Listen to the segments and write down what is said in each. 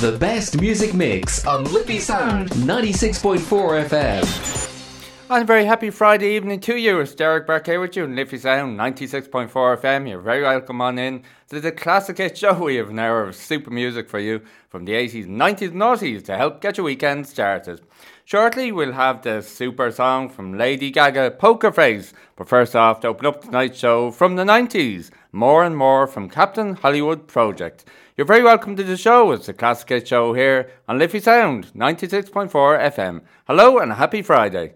The best music mix on Liffey Sound 96.4 FM. A very happy Friday evening to you. It's Derek Burke here with you on Liffey Sound 96.4 FM. You're very welcome on in to the Classic Hit Show. We have an hour of super music for you from the 80s, 90s, and 90s to help get your weekend started. Shortly, we'll have the super song from Lady Gaga, Poker Face. But first off, to open up tonight's show from the 90s, more and more from Captain Hollywood Project. You're very welcome to the show. It's the Classic Show here on Liffey Sound 96.4 FM. Hello and happy Friday.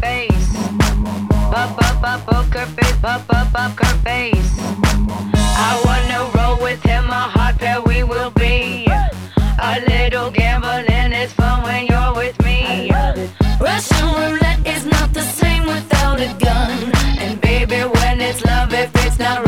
face. Face. Face. I wanna roll with him, a pair we will be. A little gambling is fun when you're with me. Russian roulette is not the same without a gun. And baby, when it's love, if it's not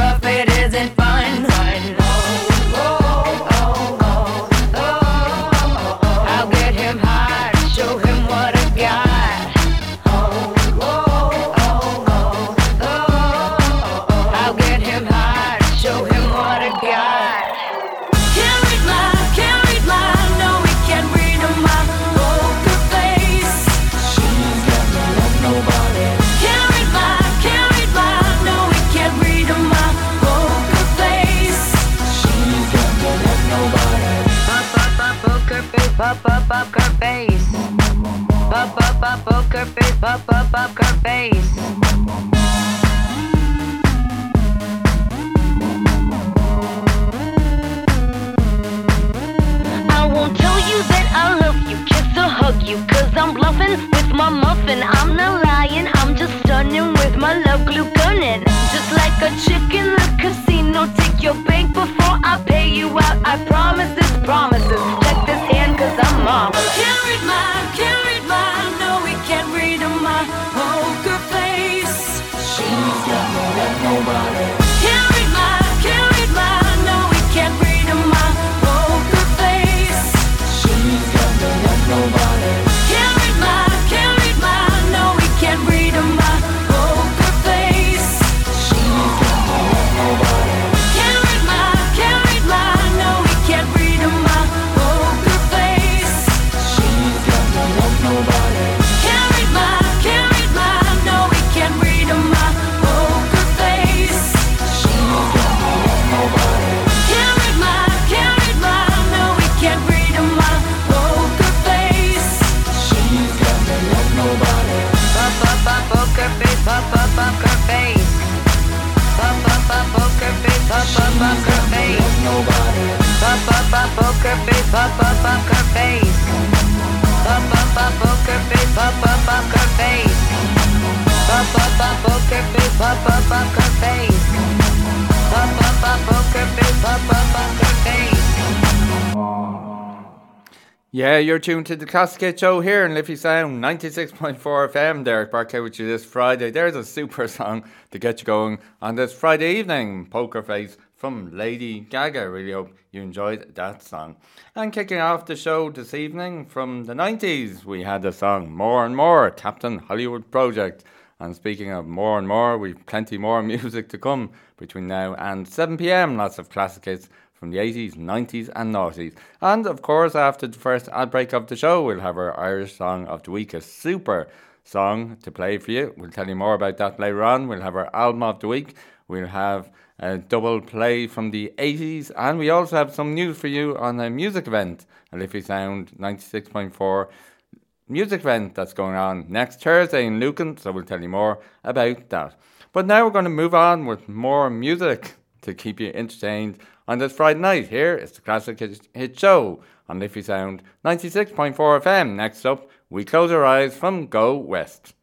up, up, up her face. I won't tell you that I love you, kiss or hug you, cause I'm bluffing with my muffin. I'm not lying, I'm just stunning with my love glue gunning. Just like a chick in the casino, take your bank before I pay you out. I promise this, promises. younger and nobody Yeah, you're tuned to the Classic Hit Show here in Liffey Sound, 96.4 FM. Derek Barker with you this Friday. There's a super song to get you going on this Friday evening. Poker Face from Lady Gaga. Really hope you enjoyed that song. And kicking off the show this evening from the 90s, we had the song More and More, Captain Hollywood Project. And speaking of more and more, we've plenty more music to come between now and 7 pm. Lots of classic hits from the 80s, 90s, and noughties. And of course, after the first ad break of the show, we'll have our Irish Song of the Week, a super song to play for you. We'll tell you more about that later on. We'll have our album of the week. We'll have a double play from the 80s, and we also have some news for you on a music event, Liffey Sound 96.4 music event that's going on next Thursday in Lucan, so we'll tell you more about that. But now we're going to move on with more music to keep you entertained on this Friday night. Here is the Classic Hit Show on Liffey Sound 96.4 FM. Next up, we close our eyes from Go West.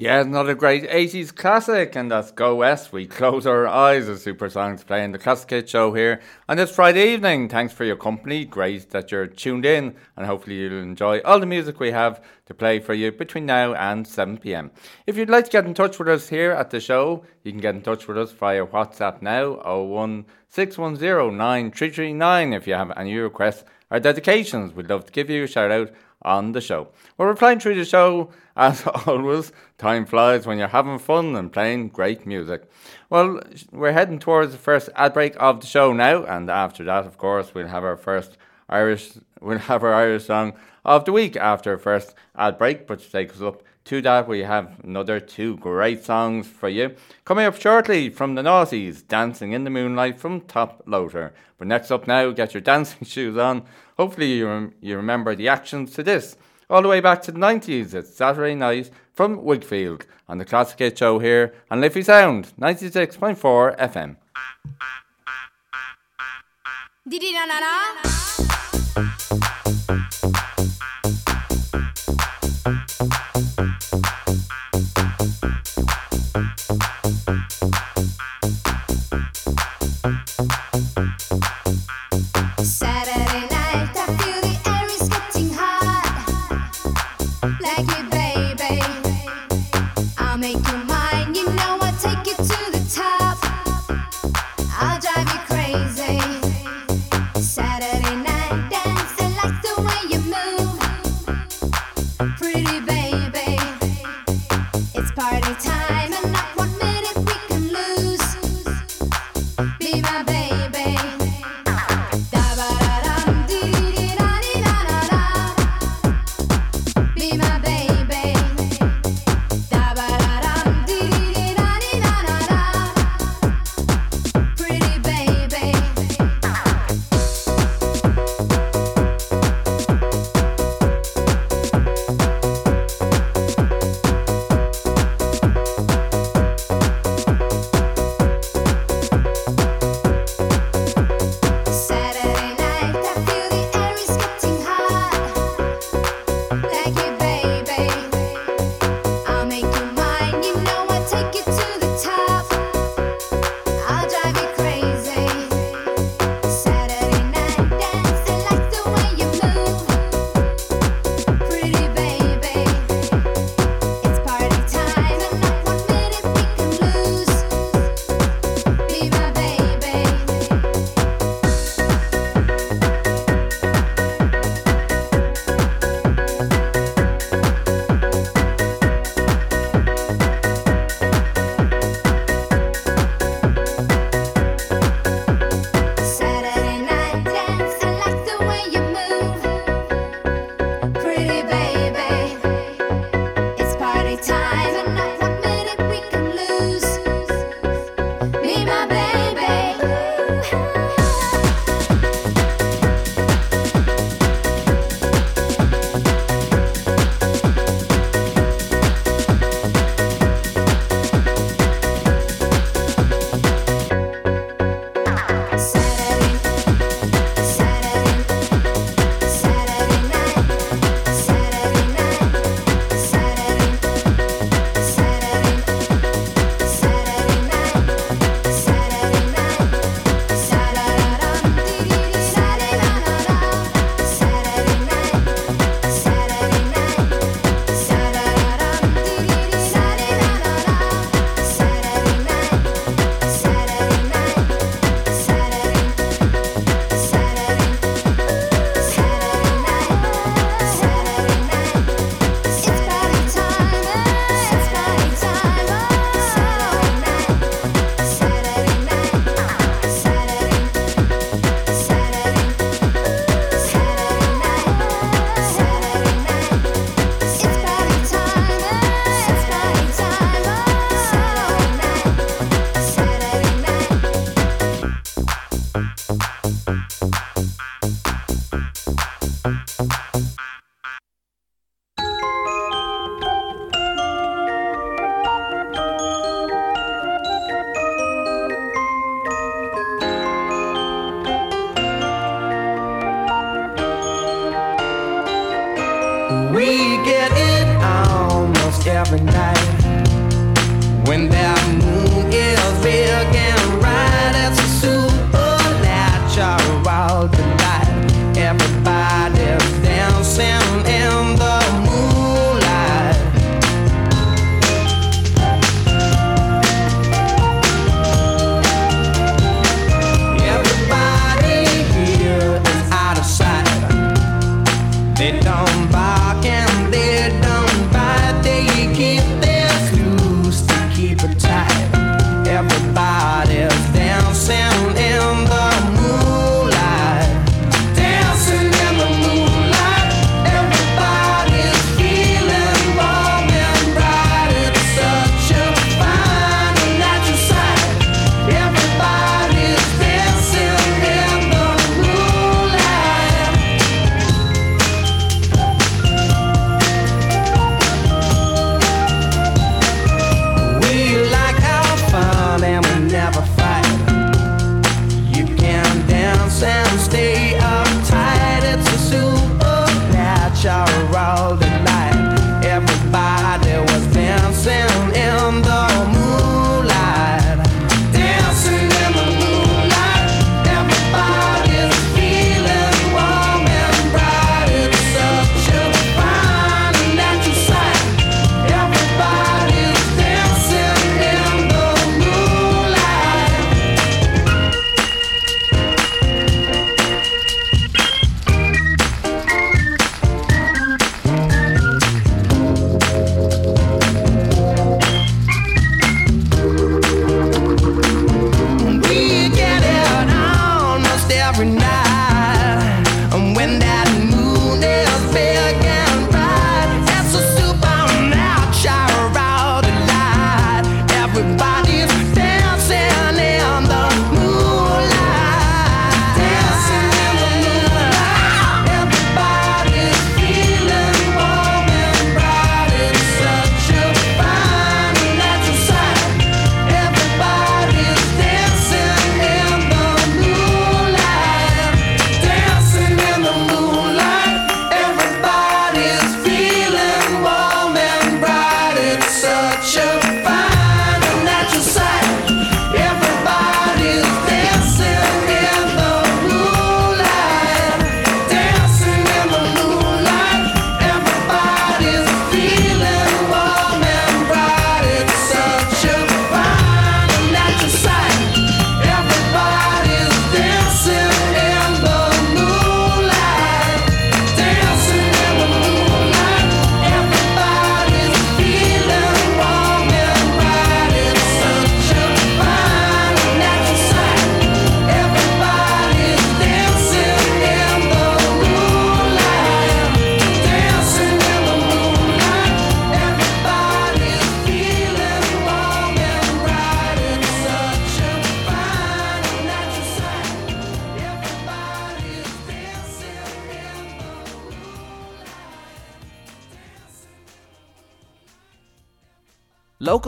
Yeah, another great 80s classic, and that's Go West. We close our eyes as super songs playing the Classic Hit Show here on this Friday evening. Thanks for your company. Great that you're tuned in, and hopefully you'll enjoy all the music we have to play for you between now and 7 pm. If you'd like to get in touch with us here at the show, you can get in touch with us via WhatsApp now 01 if you have any requests or dedications. We'd love to give you a shout out on the show. We're replying through the show as always. Time flies when you're having fun and playing great music. Well, we're heading towards the first ad break of the show now, and after that, of course, we'll have our first Irish, we'll have our Irish song of the week after first ad break, but to take us up to that, we have another two great songs for you. Coming up shortly from the Naughties, Dancing in the Moonlight from Toploader. But next up now, get your dancing shoes on. Hopefully, you, rem- you remember the actions to this. All the way back to the 90s, it's Saturday night from Wigfield on the Classic Hit Show here on Liffey Sound 96.4 FM. Didi na na na.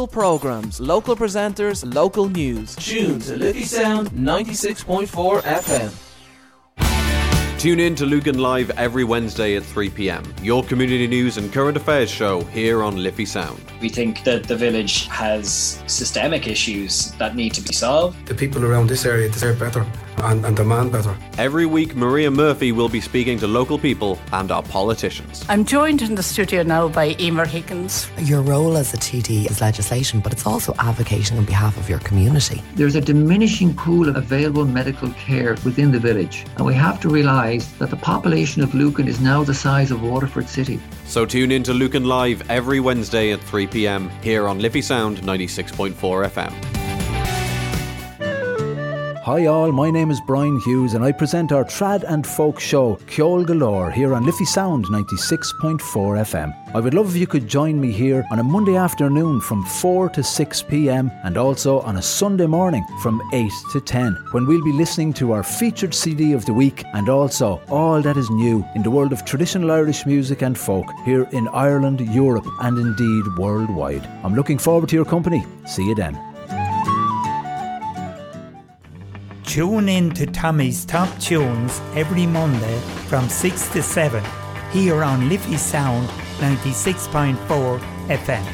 Local programs, local presenters, local news. Tune to Liffey Sound 96.4 FM. Tune in to Lucan Live every Wednesday at 3 pm. Your community news and current affairs show here on Liffey Sound. We think that the village has systemic issues that need to be solved. The people around this area deserve better and, and demand better. Every week, Maria Murphy will be speaking to local people and our politicians. I'm joined in the studio now by Emer Higgins. Your role as a TD is legislation, but it's also advocating on behalf of your community. There's a diminishing pool of available medical care within the village, and we have to realise that the population of Lucan is now the size of Waterford City. So tune in to Lucan Live every Wednesday at 3 pm here on Liffey Sound 96.4 FM. Hi all, my name is Brian Hughes and I present our trad and folk show Ceol Galore here on Liffey Sound 96.4 FM. I would love if you could join me here on a Monday afternoon from 4 to 6 pm and also on a Sunday morning from 8 to 10 when we'll be listening to our featured CD of the week and also all that is new in the world of traditional Irish music and folk here in Ireland, Europe and indeed worldwide. I'm looking forward to your company. See you then. Tune in to Tommy's Top Tunes every Monday from 6 to 7 here on Liffey Sound 96.4 FM.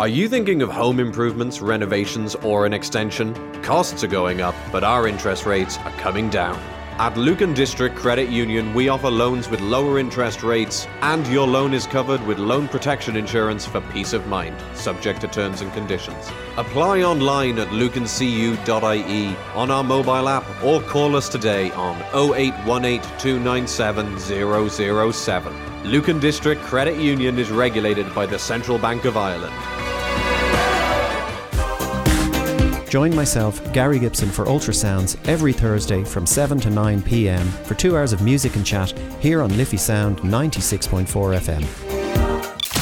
Are you thinking of home improvements, renovations, or an extension? Costs are going up, but our interest rates are coming down. At Lucan District Credit Union, we offer loans with lower interest rates, and your loan is covered with loan protection insurance for peace of mind, subject to terms and conditions. Apply online at lucancu.ie on our mobile app or call us today on 0818 297 007. Lucan District Credit Union is regulated by the Central Bank of Ireland. Join myself, Gary Gibson, for Ultrasounds every Thursday from 7 to 9 pm for two hours of music and chat here on Liffey Sound 96.4 FM.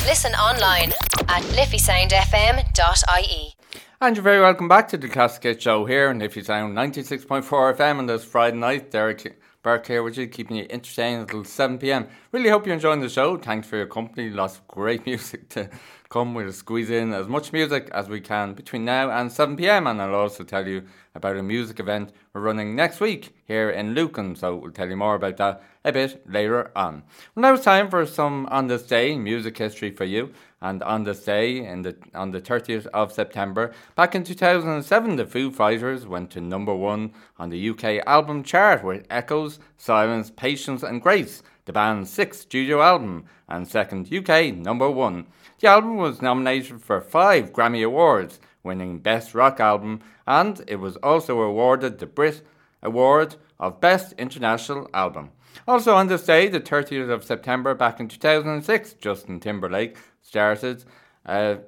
Listen online at liffysoundfm.ie. And you're very welcome back to the Classic Show here on Liffey Sound 96.4 FM on this Friday night. Derek Burke here with you, keeping you entertained until 7pm. Really hope you're enjoying the show. Thanks for your company. Lots of great music to come. We'll squeeze in as much music as we can between now and 7pm. And I'll also tell you about a music event we're running next week here in Lucan. So we'll tell you more about that a bit later on. Well, now it's time for some On This Day music history for you. And on this day, in the, on the 30th of September, back in 2007, the Foo Fighters went to number one on the UK album chart with Echoes, Silence, Patience and Grace, the band's sixth studio album, and second UK number one. The album was nominated for five Grammy Awards, winning Best Rock Album, and it was also awarded the Brit Award of Best International Album. Also on this day, the 30th of September back in 2006, Justin Timberlake started a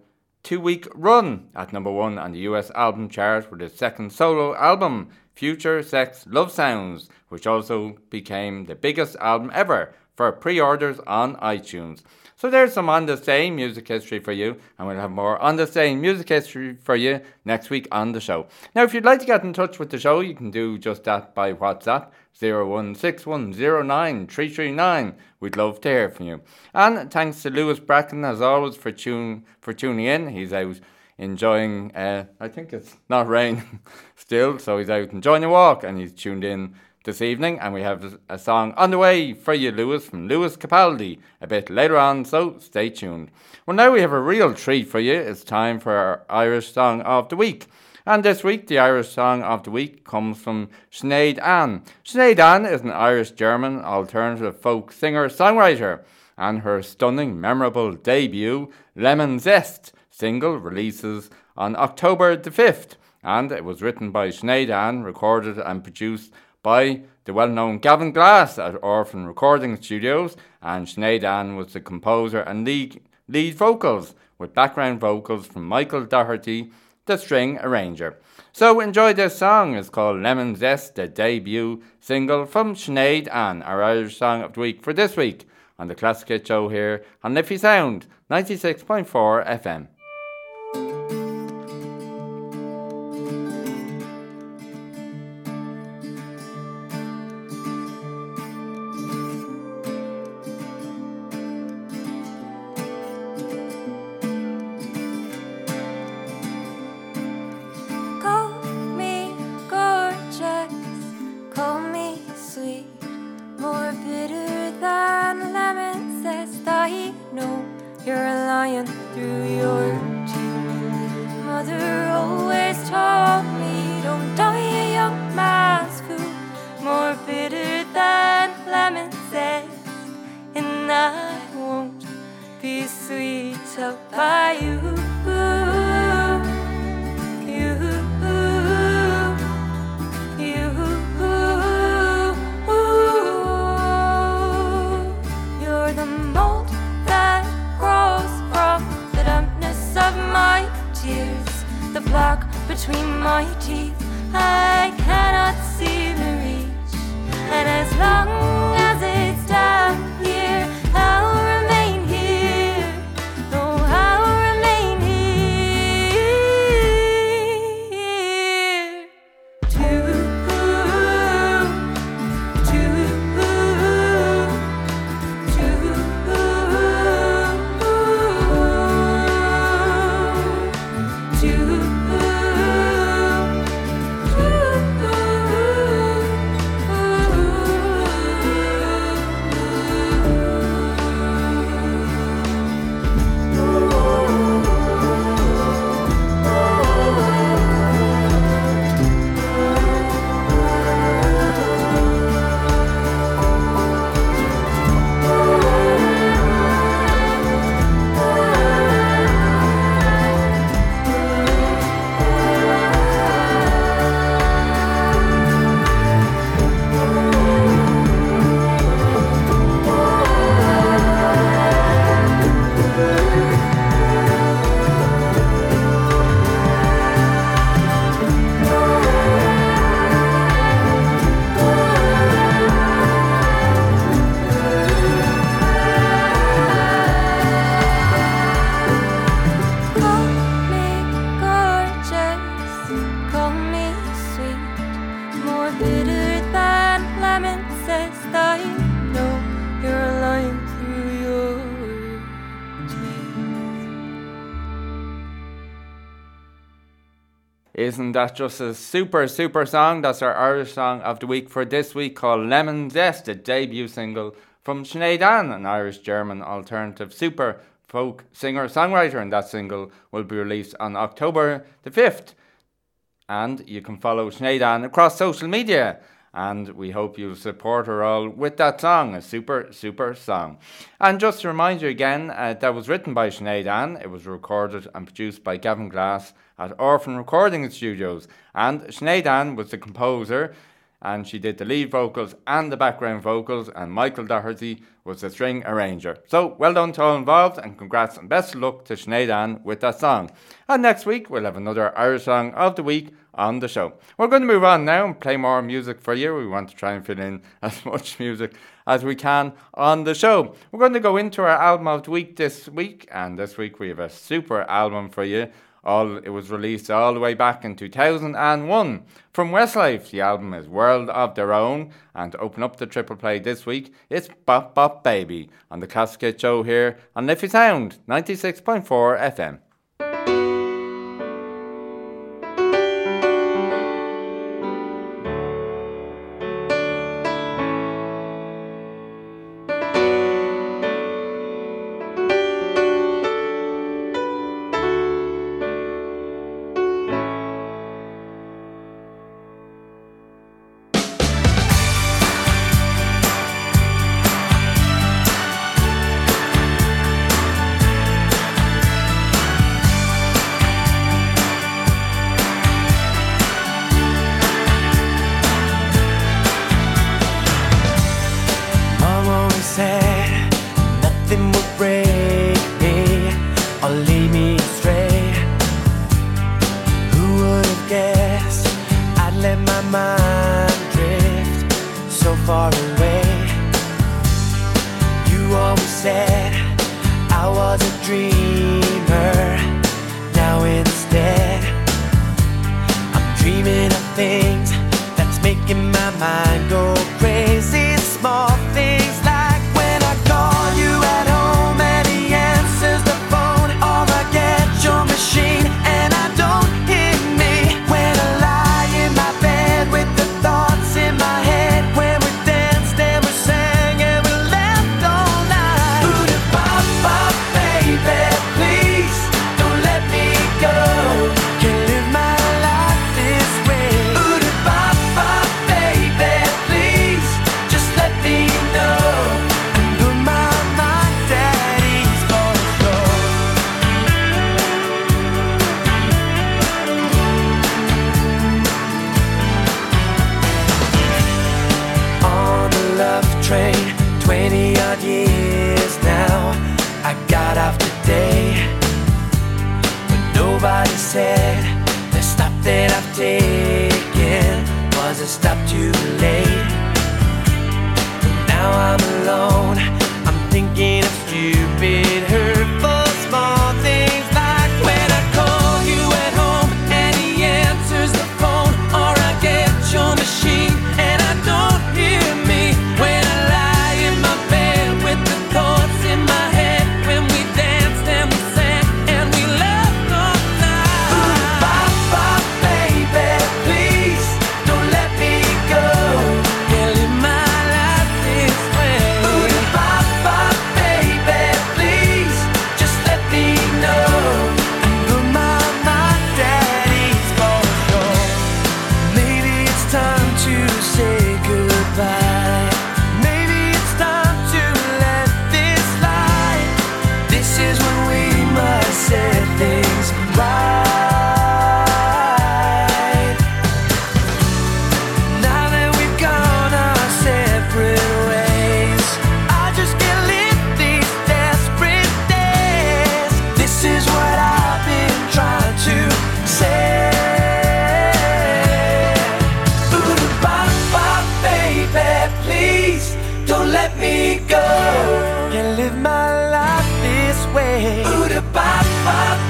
two week run at number one on the US album chart with his second solo album, Future Sex Love Sounds, which also became the biggest album ever for pre orders on iTunes. So there's some on the same music history for you, and we'll have more on the same music history for you next week on the show. Now, if you'd like to get in touch with the show, you can do just that by WhatsApp 016109339. We'd love to hear from you. And thanks to Lewis Bracken as always for tune for tuning in. He's out enjoying uh, I think it's not rain still, so he's out enjoying a walk and he's tuned in this evening and we have a song on the way for you, Lewis, from Lewis Capaldi a bit later on, so stay tuned. Well now we have a real treat for you. It's time for our Irish song of the week. And this week, the Irish Song of the Week comes from Sinead Ann. Sinead Ann is an Irish German alternative folk singer songwriter, and her stunning, memorable debut, Lemon Zest, single releases on October the 5th. And it was written by Sinead Ann, recorded and produced by the well known Gavin Glass at Orphan Recording Studios. And Sinead Ann was the composer and lead, lead vocals, with background vocals from Michael Doherty the string arranger. So enjoy this song. It's called Lemon Zest, the debut single from Sinead Ann, our Irish song of the week for this week on the Classic Hit Show here on Liffey Sound 96.4 FM. Isn't just a super, super song? That's our Irish song of the week for this week called Lemon Zest, a debut single from Sinead Ann, an Irish German alternative super folk singer songwriter, and that single will be released on October the 5th. And you can follow Sinead Ann across social media and we hope you'll support her all with that song, a super, super song. And just to remind you again, uh, that was written by Sinead Ann, it was recorded and produced by Gavin Glass at Orphan Recording Studios, and Sinead was the composer, and she did the lead vocals and the background vocals, and Michael Doherty was the string arranger. So well done to all involved, and congrats and best of luck to Sinead with that song. And next week we'll have another Irish song of the week on the show. We're going to move on now and play more music for you. We want to try and fit in as much music as we can on the show. We're going to go into our album of the week this week, and this week we have a super album for you. All it was released all the way back in 2001 from Westlife. The album is World of Their Own, and to open up the triple play this week, it's Bop Bop Baby on the Classic Hit Show here on Liffey Sound 96.4 FM.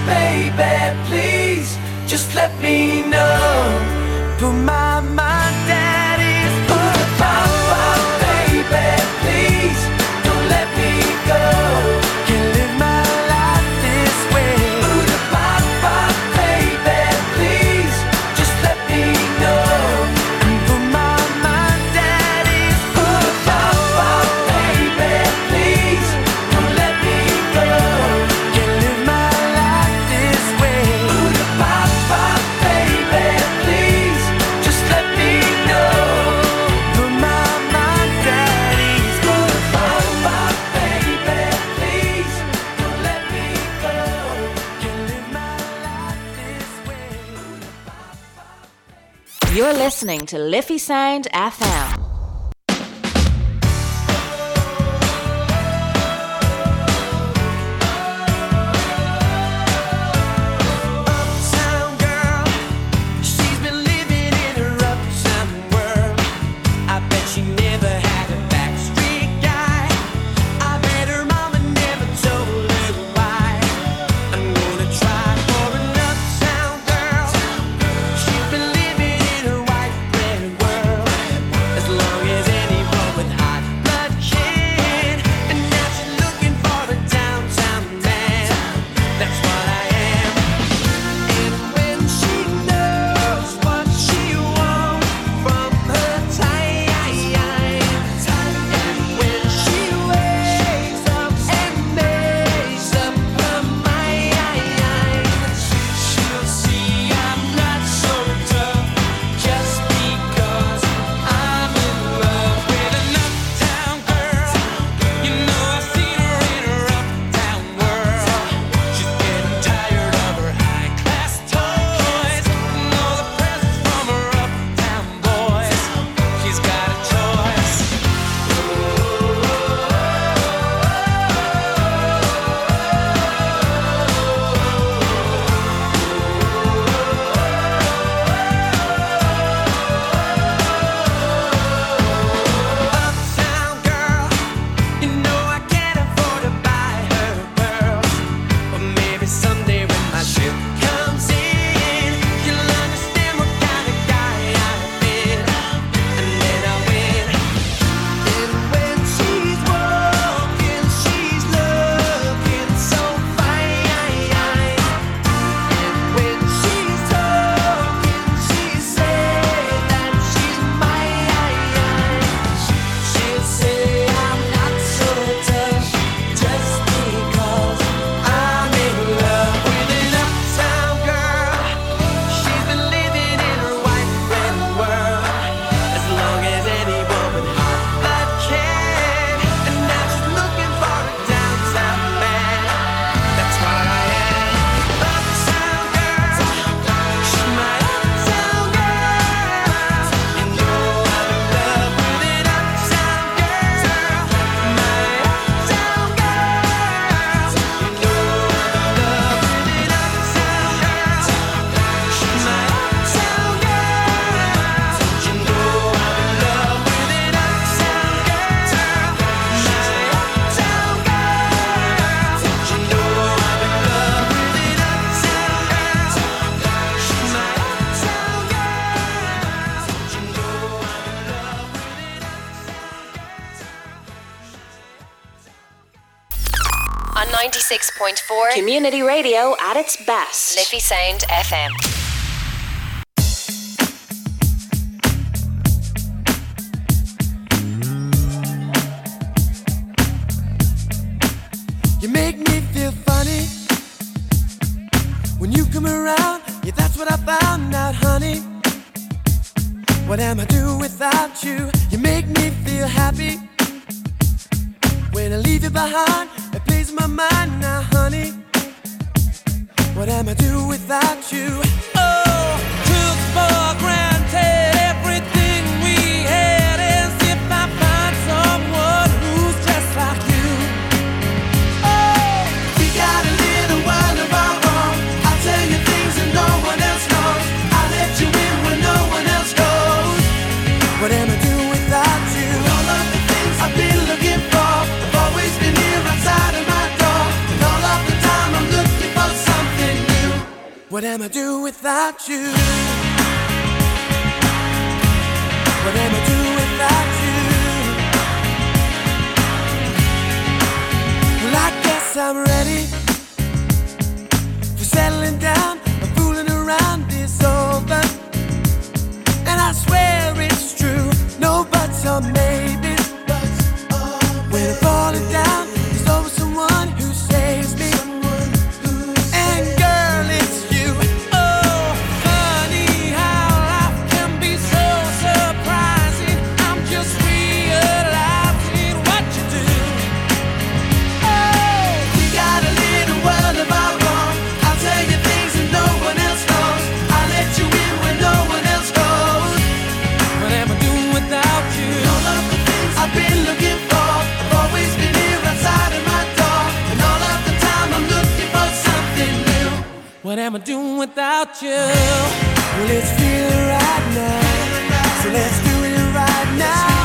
Baby, please just let me know. Put my my listening to Liffey Sound FM. Community Radio at its best. Liffey Sound FM. You make me feel funny when you come around. Yeah, that's what I found out, honey. What am I do without you? You make me feel happy when I leave you behind my mind now, honey. What am I do without you? Oh. What am I do without you? What am I do without you? Well, I guess I'm ready for settling down. I'm fooling around it's over, and I swear it's true. No buts are made. Am I doing without you? Well, let's feel it right now. So let's do it right now.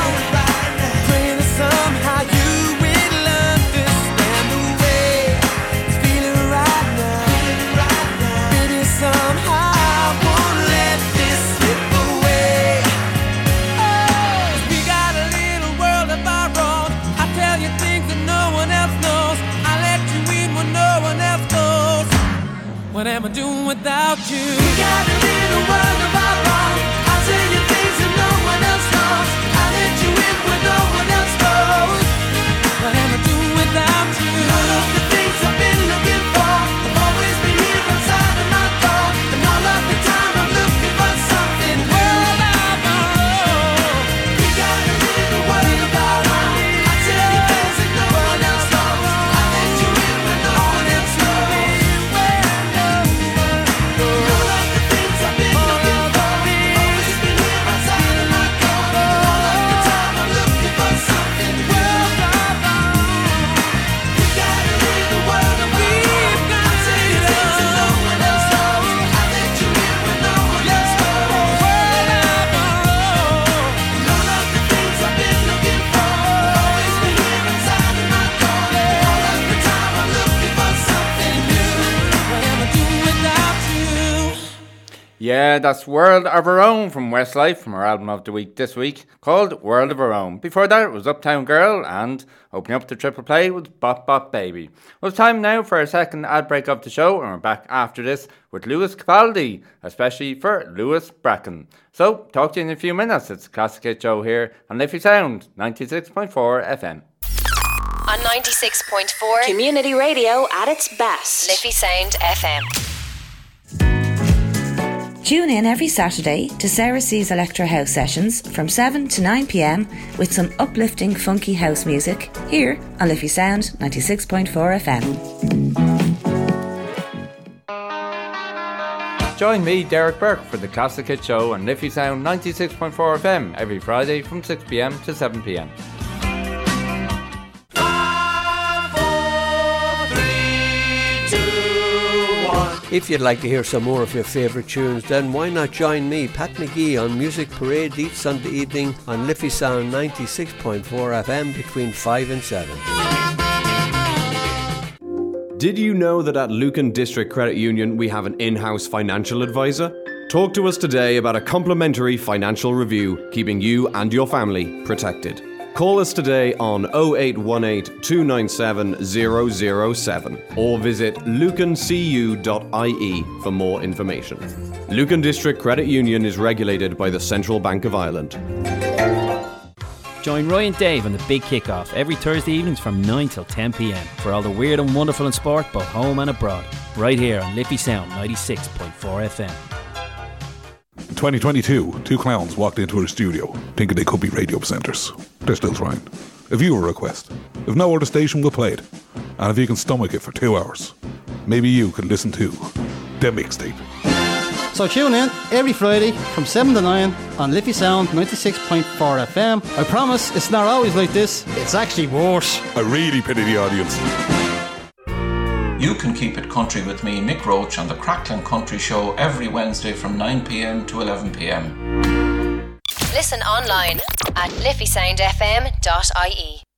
What am I doing without you? We got a little world of our own. I tell you things that no one else knows. I let you in when no one else knows. What am I Yeah, that's World of Our Own from Westlife from our album of the week this week called World of Our Own. Before that, it was Uptown Girl and opening up the triple play was Bop Bop Baby. Well, it's time now for our second ad break of the show, and we're back after this with Lewis Capaldi, especially for Lewis Bracken. So, talk to you in a few minutes. It's Classic Hit Show here on Liffey Sound 96.4 FM. On 96.4 Community Radio at its best. Liffey Sound FM. Tune in every Saturday to Sarah C's Electro House sessions from 7 to 9 pm with some uplifting funky house music here on Liffey Sound 96.4 FM. Join me, Derek Burke, for the Classic Hit Show on Liffey Sound 96.4 FM every Friday from 6pm to 7pm. If you'd like to hear some more of your favourite tunes, then why not join me, Pat McGee, on Music Parade each Sunday evening on Liffey Sound 96.4 FM between 5 and 7. Did you know that at Lucan District Credit Union we have an in house financial advisor? Talk to us today about a complimentary financial review, keeping you and your family protected. Call us today on 0818 297 007 or visit lucancu.ie for more information. Lucan District Credit Union is regulated by the Central Bank of Ireland. Join Roy and Dave on the big kickoff every Thursday evenings from 9 till 10 pm for all the weird and wonderful in sport, both home and abroad. Right here on Liffey Sound 96.4 FM. In 2022, two clowns walked into a studio thinking they could be radio presenters. They're still trying. A viewer request. If no other station will play it, and if you can stomach it for two hours, maybe you can listen to the mixtape. So tune in every Friday from 7 to 9 on Liffey Sound 96.4 FM. I promise it's not always like this, it's actually worse. I really pity the audience. You can keep it country with me, Mick Roach, on the Crackling Country Show every Wednesday from 9pm to 11pm. Listen online at liffeysoundfm.ie.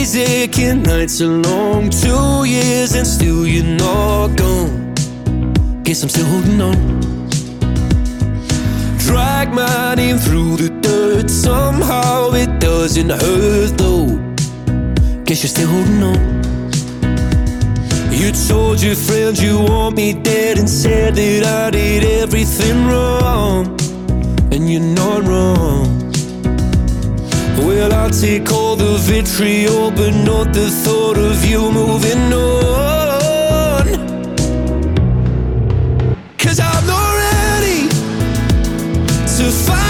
Days aching, nights are long, two years and still you're not gone. Guess I'm still holding on. Drag my name through the dirt, somehow it doesn't hurt though. Guess you're still holding on. You told your friends you want me dead and said that I did everything wrong. I take all the vitriol, but not the thought of you moving on. Cause I'm not ready to fight.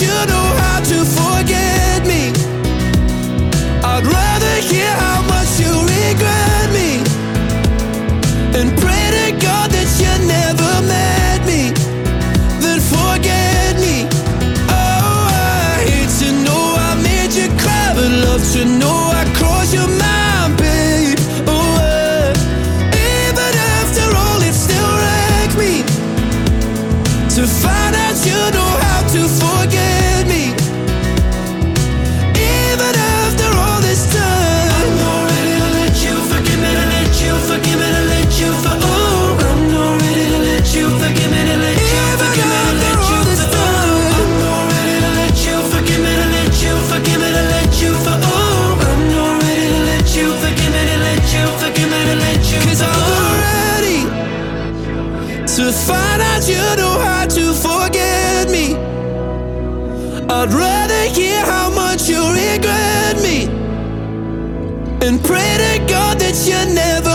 you know how to forget me. I'd rather hear how much you regret me and pray to God that you never met me than forget me. Oh, I hate to know I made you cry, but love to know I crossed your mind, babe. Oh, eh. even after all, it still me to find out you know how to forget. hear how much you regret me. And pray to God that you never.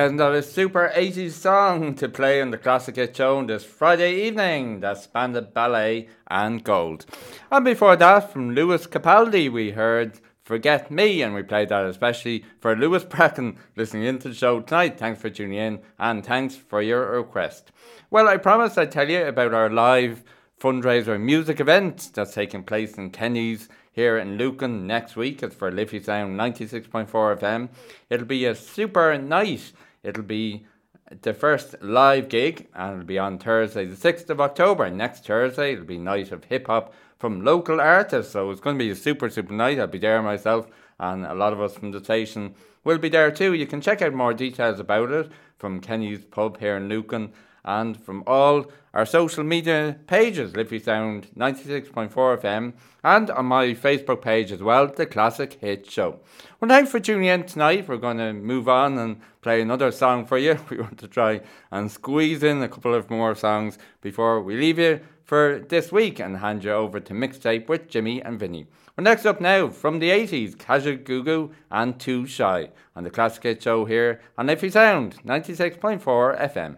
Is super 80s song to play on the Classic Hit Show this Friday evening. That's Spandau Ballet and Gold. And before that, from Lewis Capaldi, we heard Forget Me, and we played that especially for Lewis Bracken listening into the show tonight. Thanks for tuning in, and thanks for your request. Well, I promised I'd tell you about our live fundraiser music event that's taking place in Kenny's here in Lucan next week. It's for Liffey Sound 96.4 FM. It'll be a super night. It'll be the first live gig and it'll be on Thursday, the 6th of October. Next Thursday, it'll be night of hip hop from local artists. So it's going to be a super, super night. I'll be there myself and a lot of us from the station will be there too. You can check out more details about it from Kenny's Pub here in Lucan and from all our social media pages, Liffey Sound 96.4 FM, and on my Facebook page as well, The Classic Hit Show. Well, thanks for tuning in tonight. We're going to move on and play another song for you. We want to try and squeeze in a couple of more songs before we leave you for this week and hand you over to Mixtape with Jimmy and Vinny. Well, next up now, from the 80s, Kajagoogoo and Too Shy on The Classic Hit Show here on Liffey Sound 96.4 FM.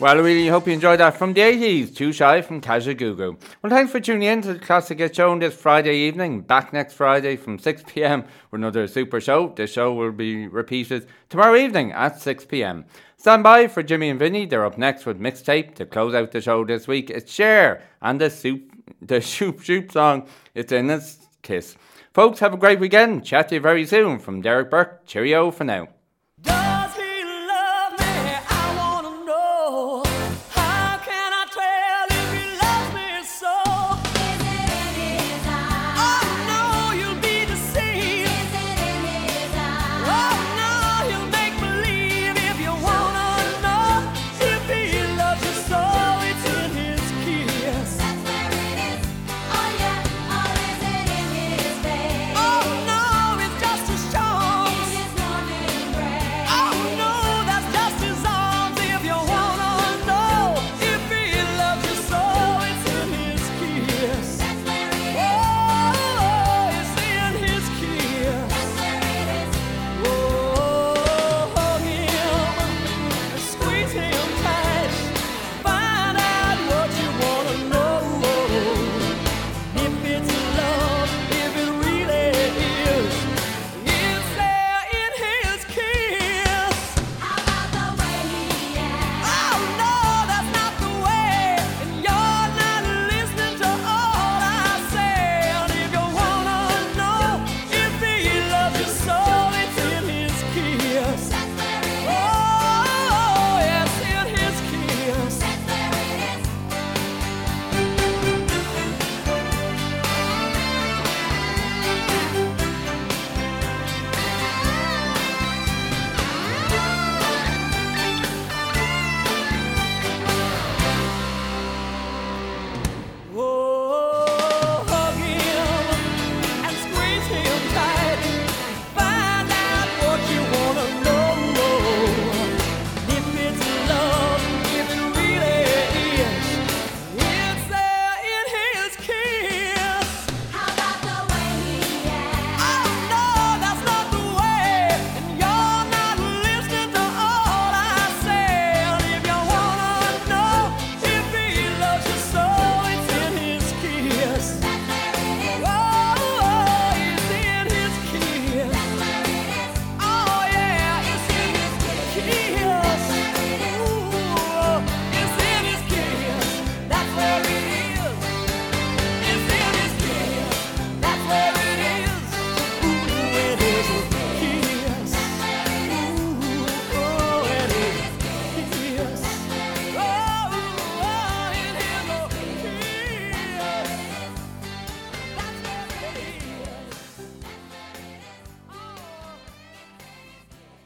Well, I really hope you enjoyed that from the 80s, Too Shy from Kajagoogoo. Well, thanks for tuning in to the Classic Hit Show this Friday evening. Back next Friday from 6pm for another super show. This show will be repeated tomorrow evening at 6pm. Stand by for Jimmy and Vinny. They're up next with mixtape to close out the show this week. It's Cher and the soup, the Shoop Shoop song. It's in its kiss. Folks, have a great weekend. Chat to you very soon from Derek Burke. Cheerio for now.